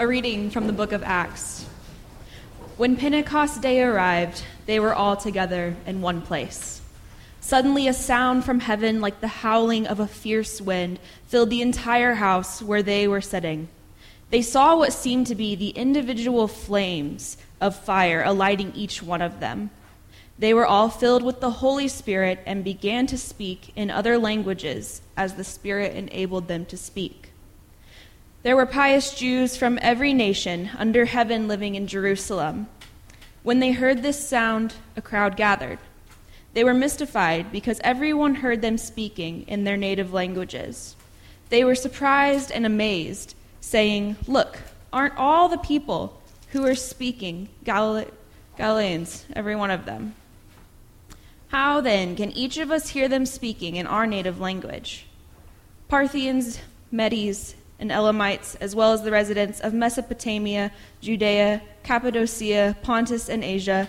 A reading from the book of Acts. When Pentecost Day arrived, they were all together in one place. Suddenly, a sound from heaven, like the howling of a fierce wind, filled the entire house where they were sitting. They saw what seemed to be the individual flames of fire alighting each one of them. They were all filled with the Holy Spirit and began to speak in other languages as the Spirit enabled them to speak. There were pious Jews from every nation under heaven living in Jerusalem. When they heard this sound, a crowd gathered. They were mystified because everyone heard them speaking in their native languages. They were surprised and amazed, saying, Look, aren't all the people who are speaking Galile- Galileans, every one of them? How then can each of us hear them speaking in our native language? Parthians, Medes, and Elamites, as well as the residents of Mesopotamia, Judea, Cappadocia, Pontus and Asia,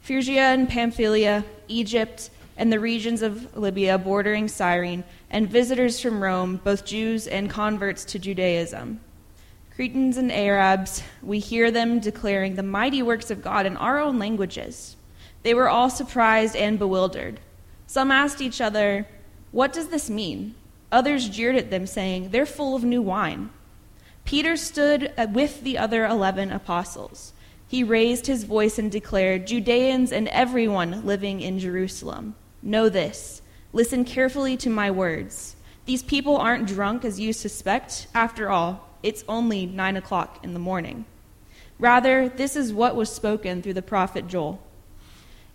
Phrygia and Pamphylia, Egypt, and the regions of Libya bordering Cyrene, and visitors from Rome, both Jews and converts to Judaism. Cretans and Arabs, we hear them declaring the mighty works of God in our own languages. They were all surprised and bewildered. Some asked each other, What does this mean? Others jeered at them, saying, They're full of new wine. Peter stood uh, with the other eleven apostles. He raised his voice and declared, Judeans and everyone living in Jerusalem, know this. Listen carefully to my words. These people aren't drunk as you suspect. After all, it's only nine o'clock in the morning. Rather, this is what was spoken through the prophet Joel.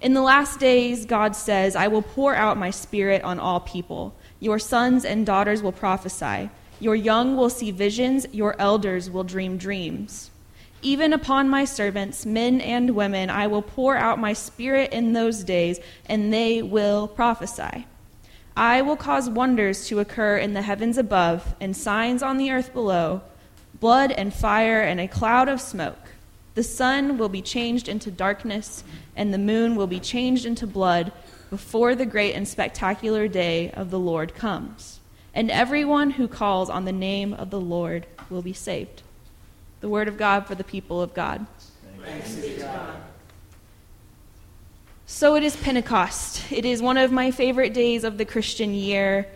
In the last days, God says, I will pour out my spirit on all people. Your sons and daughters will prophesy. Your young will see visions. Your elders will dream dreams. Even upon my servants, men and women, I will pour out my spirit in those days, and they will prophesy. I will cause wonders to occur in the heavens above, and signs on the earth below blood and fire and a cloud of smoke. The sun will be changed into darkness, and the moon will be changed into blood before the great and spectacular day of the Lord comes. And everyone who calls on the name of the Lord will be saved. The word of God for the people of God. God. So it is Pentecost. It is one of my favorite days of the Christian year.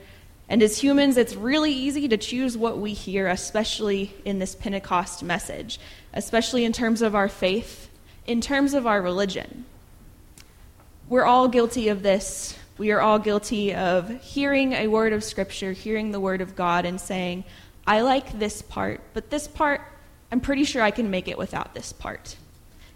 And as humans, it's really easy to choose what we hear, especially in this Pentecost message, especially in terms of our faith, in terms of our religion. We're all guilty of this. We are all guilty of hearing a word of Scripture, hearing the word of God, and saying, I like this part, but this part, I'm pretty sure I can make it without this part.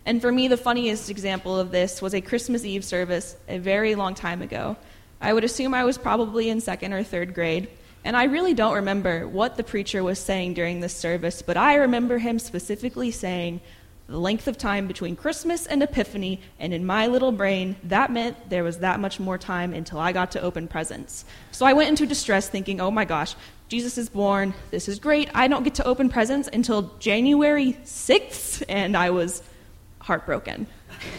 And for me, the funniest example of this was a Christmas Eve service a very long time ago. I would assume I was probably in second or third grade, and I really don't remember what the preacher was saying during this service, but I remember him specifically saying, the length of time between Christmas and Epiphany, and in my little brain, that meant there was that much more time until I got to open presents. So I went into distress thinking, oh my gosh, Jesus is born, this is great. I don't get to open presents until January 6th, and I was heartbroken.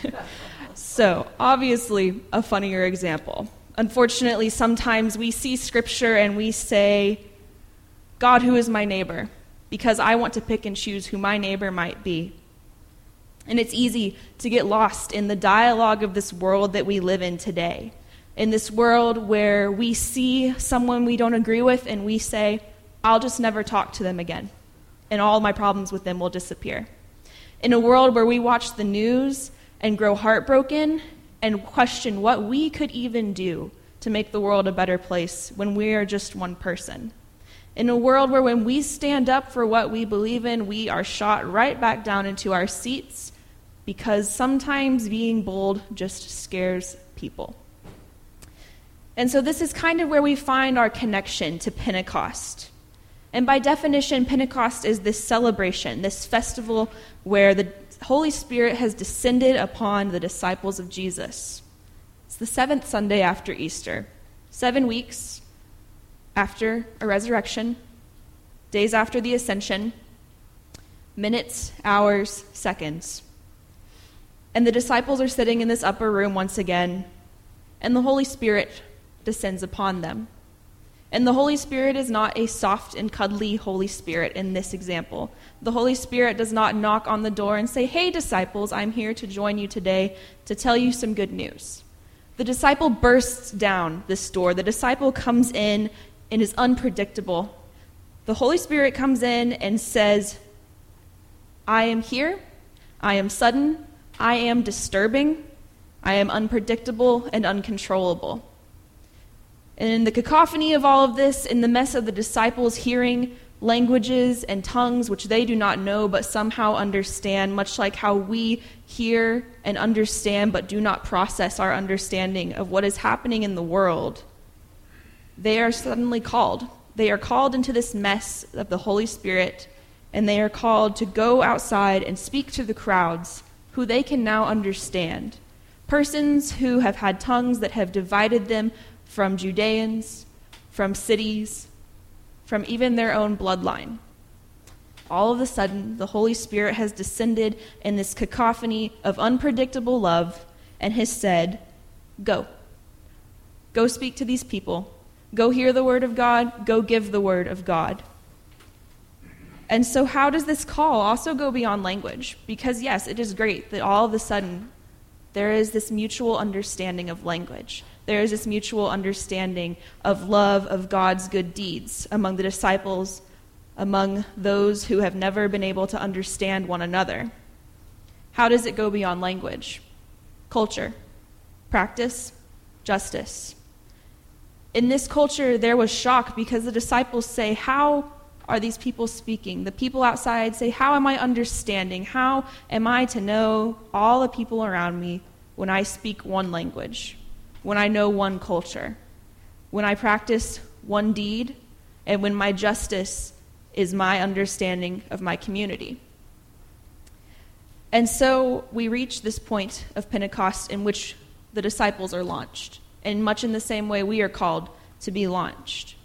so, obviously, a funnier example. Unfortunately, sometimes we see scripture and we say, God, who is my neighbor? Because I want to pick and choose who my neighbor might be. And it's easy to get lost in the dialogue of this world that we live in today. In this world where we see someone we don't agree with and we say, I'll just never talk to them again, and all my problems with them will disappear. In a world where we watch the news and grow heartbroken and question what we could even do to make the world a better place when we are just one person. In a world where when we stand up for what we believe in, we are shot right back down into our seats because sometimes being bold just scares people. And so, this is kind of where we find our connection to Pentecost. And by definition, Pentecost is this celebration, this festival where the Holy Spirit has descended upon the disciples of Jesus. It's the seventh Sunday after Easter, seven weeks after a resurrection, days after the ascension, minutes, hours, seconds. And the disciples are sitting in this upper room once again, and the Holy Spirit descends upon them. And the Holy Spirit is not a soft and cuddly Holy Spirit in this example. The Holy Spirit does not knock on the door and say, Hey, disciples, I'm here to join you today to tell you some good news. The disciple bursts down this door. The disciple comes in and is unpredictable. The Holy Spirit comes in and says, I am here. I am sudden. I am disturbing. I am unpredictable and uncontrollable. And in the cacophony of all of this, in the mess of the disciples hearing languages and tongues which they do not know but somehow understand, much like how we hear and understand but do not process our understanding of what is happening in the world, they are suddenly called. They are called into this mess of the Holy Spirit, and they are called to go outside and speak to the crowds who they can now understand. Persons who have had tongues that have divided them from Judeans, from cities, from even their own bloodline. All of a sudden, the Holy Spirit has descended in this cacophony of unpredictable love and has said, Go. Go speak to these people. Go hear the word of God. Go give the word of God. And so, how does this call also go beyond language? Because, yes, it is great that all of a sudden there is this mutual understanding of language. There is this mutual understanding of love of God's good deeds among the disciples, among those who have never been able to understand one another. How does it go beyond language? Culture, practice, justice. In this culture, there was shock because the disciples say, How are these people speaking? The people outside say, How am I understanding? How am I to know all the people around me when I speak one language? when I know one culture, when I practice one deed, and when my justice is my understanding of my community. And so we reach this point of Pentecost in which the disciples are launched. And much in the same way, we are called to be launched.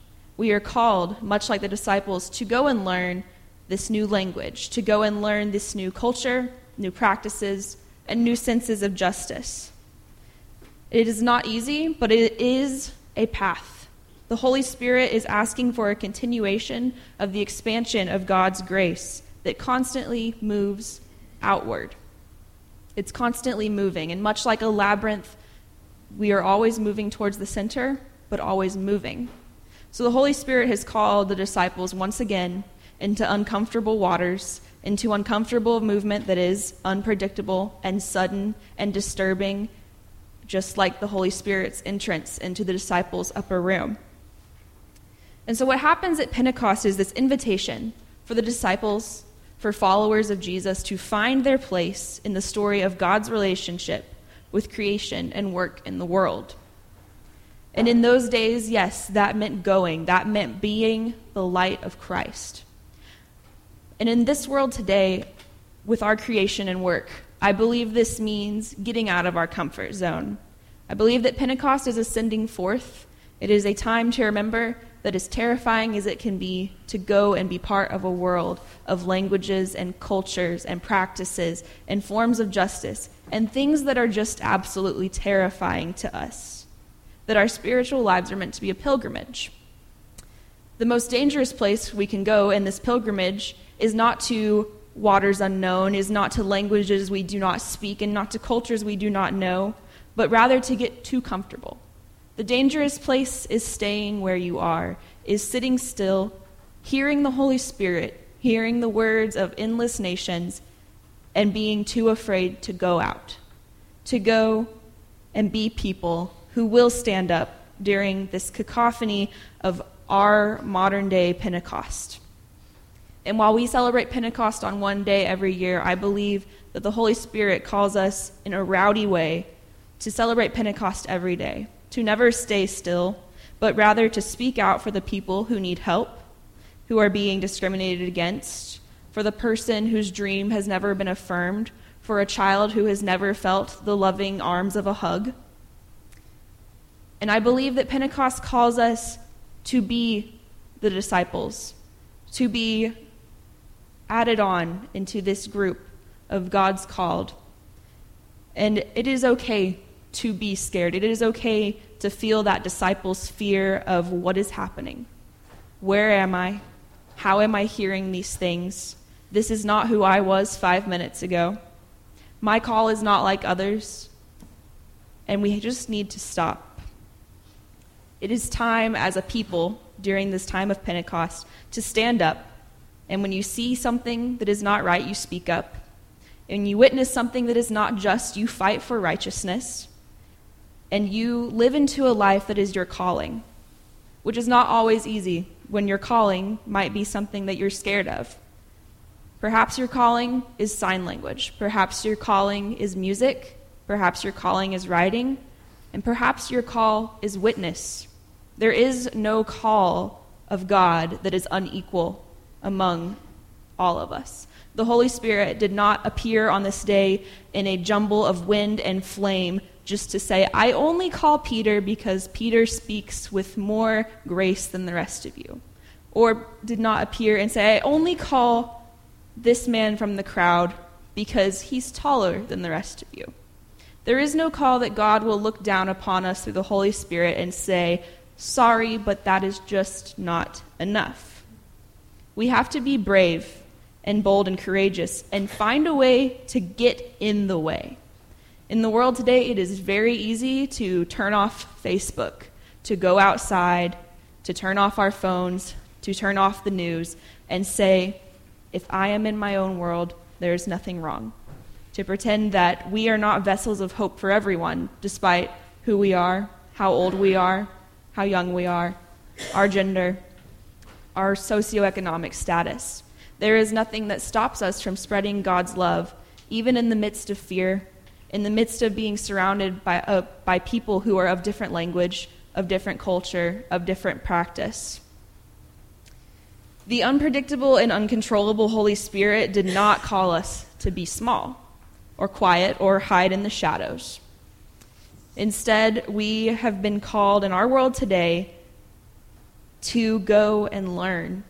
We are called, much like the disciples, to go and learn this new language, to go and learn this new culture, new practices, and new senses of justice. It is not easy, but it is a path. The Holy Spirit is asking for a continuation of the expansion of God's grace that constantly moves outward. It's constantly moving, and much like a labyrinth, we are always moving towards the center, but always moving. So the Holy Spirit has called the disciples once again into uncomfortable waters, into uncomfortable movement that is unpredictable and sudden and disturbing just like the Holy Spirit's entrance into the disciples' upper room. And so, what happens at Pentecost is this invitation for the disciples, for followers of Jesus, to find their place in the story of God's relationship with creation and work in the world. And in those days, yes, that meant going, that meant being the light of Christ. And in this world today, with our creation and work, I believe this means getting out of our comfort zone. I believe that Pentecost is ascending forth. It is a time to remember that as terrifying as it can be to go and be part of a world of languages and cultures and practices and forms of justice and things that are just absolutely terrifying to us. That our spiritual lives are meant to be a pilgrimage. The most dangerous place we can go in this pilgrimage is not to waters unknown, is not to languages we do not speak, and not to cultures we do not know, but rather to get too comfortable. The dangerous place is staying where you are, is sitting still, hearing the Holy Spirit, hearing the words of endless nations, and being too afraid to go out, to go and be people who will stand up during this cacophony of our modern day Pentecost. And while we celebrate Pentecost on one day every year, I believe that the Holy Spirit calls us in a rowdy way to celebrate Pentecost every day, to never stay still, but rather to speak out for the people who need help, who are being discriminated against, for the person whose dream has never been affirmed, for a child who has never felt the loving arms of a hug. And I believe that Pentecost calls us to be the disciples, to be added on into this group of God's called. And it is okay to be scared. It is okay to feel that disciples' fear of what is happening. Where am I? How am I hearing these things? This is not who I was five minutes ago. My call is not like others. And we just need to stop. It is time as a people during this time of Pentecost to stand up. And when you see something that is not right, you speak up. And you witness something that is not just, you fight for righteousness. And you live into a life that is your calling, which is not always easy when your calling might be something that you're scared of. Perhaps your calling is sign language. Perhaps your calling is music. Perhaps your calling is writing. And perhaps your call is witness. There is no call of God that is unequal among all of us. The Holy Spirit did not appear on this day in a jumble of wind and flame just to say, I only call Peter because Peter speaks with more grace than the rest of you. Or did not appear and say, I only call this man from the crowd because he's taller than the rest of you. There is no call that God will look down upon us through the Holy Spirit and say, Sorry, but that is just not enough. We have to be brave and bold and courageous and find a way to get in the way. In the world today, it is very easy to turn off Facebook, to go outside, to turn off our phones, to turn off the news, and say, if I am in my own world, there is nothing wrong. To pretend that we are not vessels of hope for everyone, despite who we are, how old we are, how young we are, our gender, our socioeconomic status. There is nothing that stops us from spreading God's love, even in the midst of fear, in the midst of being surrounded by, uh, by people who are of different language, of different culture, of different practice. The unpredictable and uncontrollable Holy Spirit did not call us to be small or quiet or hide in the shadows. Instead, we have been called in our world today to go and learn.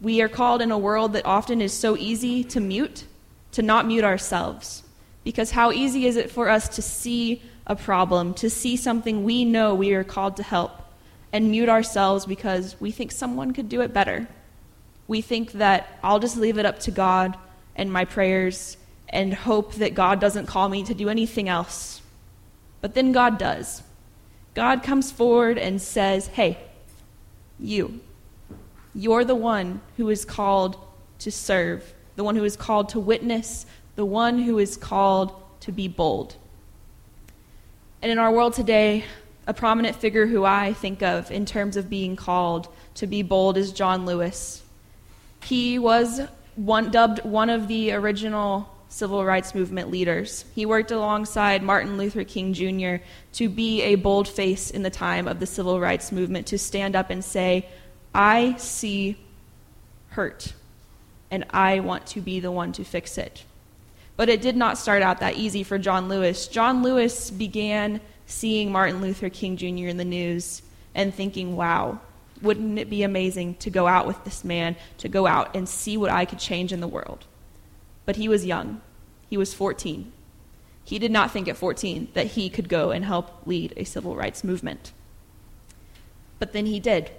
We are called in a world that often is so easy to mute, to not mute ourselves. Because how easy is it for us to see a problem, to see something we know we are called to help, and mute ourselves because we think someone could do it better. We think that I'll just leave it up to God and my prayers and hope that God doesn't call me to do anything else. But then God does. God comes forward and says, Hey, you, you're the one who is called to serve, the one who is called to witness, the one who is called to be bold. And in our world today, a prominent figure who I think of in terms of being called to be bold is John Lewis. He was one, dubbed one of the original civil rights movement leaders. He worked alongside Martin Luther King Jr. to be a bold face in the time of the civil rights movement, to stand up and say, I see hurt, and I want to be the one to fix it. But it did not start out that easy for John Lewis. John Lewis began seeing Martin Luther King Jr. in the news and thinking, wow, wouldn't it be amazing to go out with this man, to go out and see what I could change in the world? But he was young. He was 14. He did not think at 14 that he could go and help lead a civil rights movement. But then he did.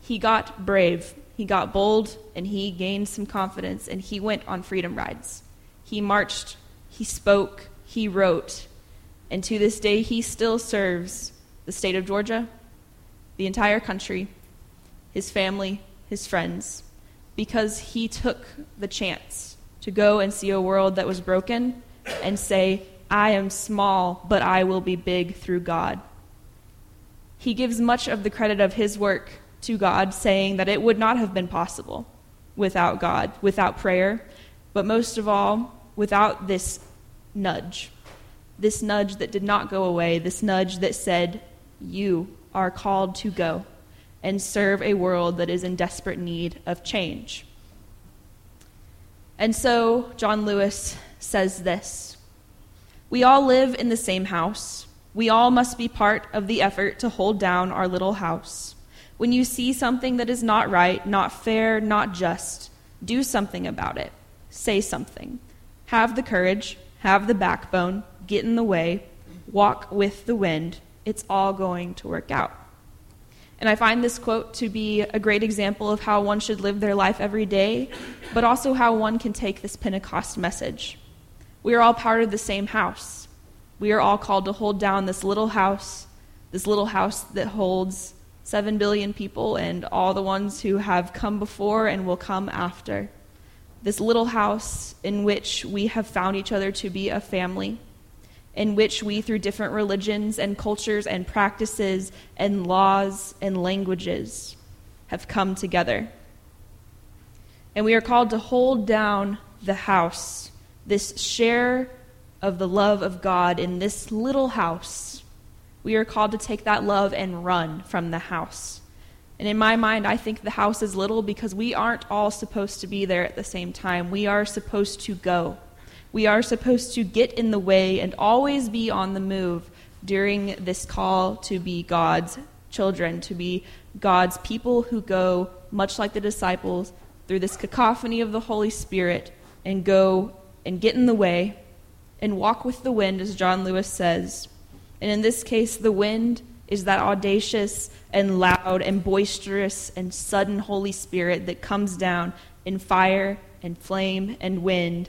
He got brave, he got bold, and he gained some confidence, and he went on freedom rides. He marched, he spoke, he wrote, and to this day, he still serves the state of Georgia, the entire country, his family, his friends, because he took the chance to go and see a world that was broken and say, I am small, but I will be big through God. He gives much of the credit of his work to God, saying that it would not have been possible without God, without prayer, but most of all, without this nudge this nudge that did not go away, this nudge that said, You are called to go and serve a world that is in desperate need of change. And so John Lewis says this We all live in the same house. We all must be part of the effort to hold down our little house. When you see something that is not right, not fair, not just, do something about it. Say something. Have the courage, have the backbone, get in the way, walk with the wind, it's all going to work out. And I find this quote to be a great example of how one should live their life every day, but also how one can take this Pentecost message. We are all part of the same house. We are all called to hold down this little house, this little house that holds 7 billion people and all the ones who have come before and will come after. This little house in which we have found each other to be a family in which we, through different religions and cultures and practices and laws and languages, have come together. And we are called to hold down the house, this share of the love of God in this little house. We are called to take that love and run from the house. And in my mind, I think the house is little because we aren't all supposed to be there at the same time. We are supposed to go. We are supposed to get in the way and always be on the move during this call to be God's children, to be God's people who go, much like the disciples, through this cacophony of the Holy Spirit and go and get in the way and walk with the wind, as John Lewis says. And in this case, the wind is that audacious and loud and boisterous and sudden Holy Spirit that comes down in fire and flame and wind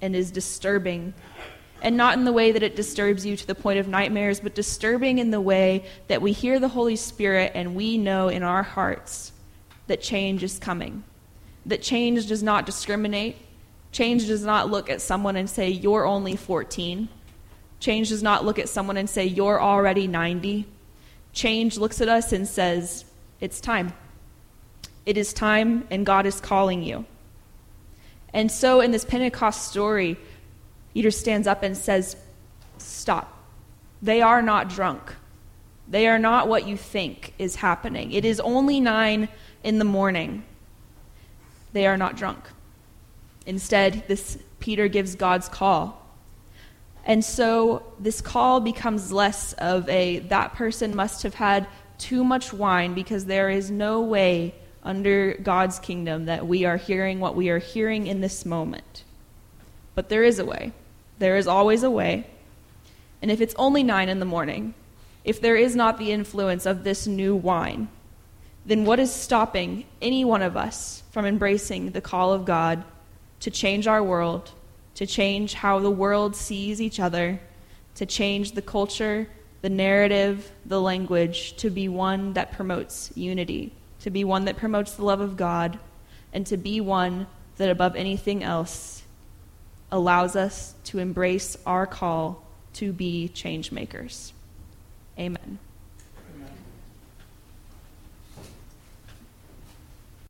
and is disturbing. And not in the way that it disturbs you to the point of nightmares, but disturbing in the way that we hear the Holy Spirit and we know in our hearts that change is coming. That change does not discriminate. Change does not look at someone and say, You're only 14. Change does not look at someone and say, You're already 90. Change looks at us and says, It's time. It is time, and God is calling you. And so in this Pentecost story, Peter stands up and says, Stop. They are not drunk. They are not what you think is happening. It is only nine in the morning. They are not drunk. Instead, this Peter gives God's call. And so this call becomes less of a that person must have had too much wine because there is no way under God's kingdom that we are hearing what we are hearing in this moment. But there is a way. There is always a way. And if it's only nine in the morning, if there is not the influence of this new wine, then what is stopping any one of us from embracing the call of God to change our world, to change how the world sees each other, to change the culture, the narrative, the language, to be one that promotes unity? To be one that promotes the love of God, and to be one that, above anything else, allows us to embrace our call to be change makers. Amen.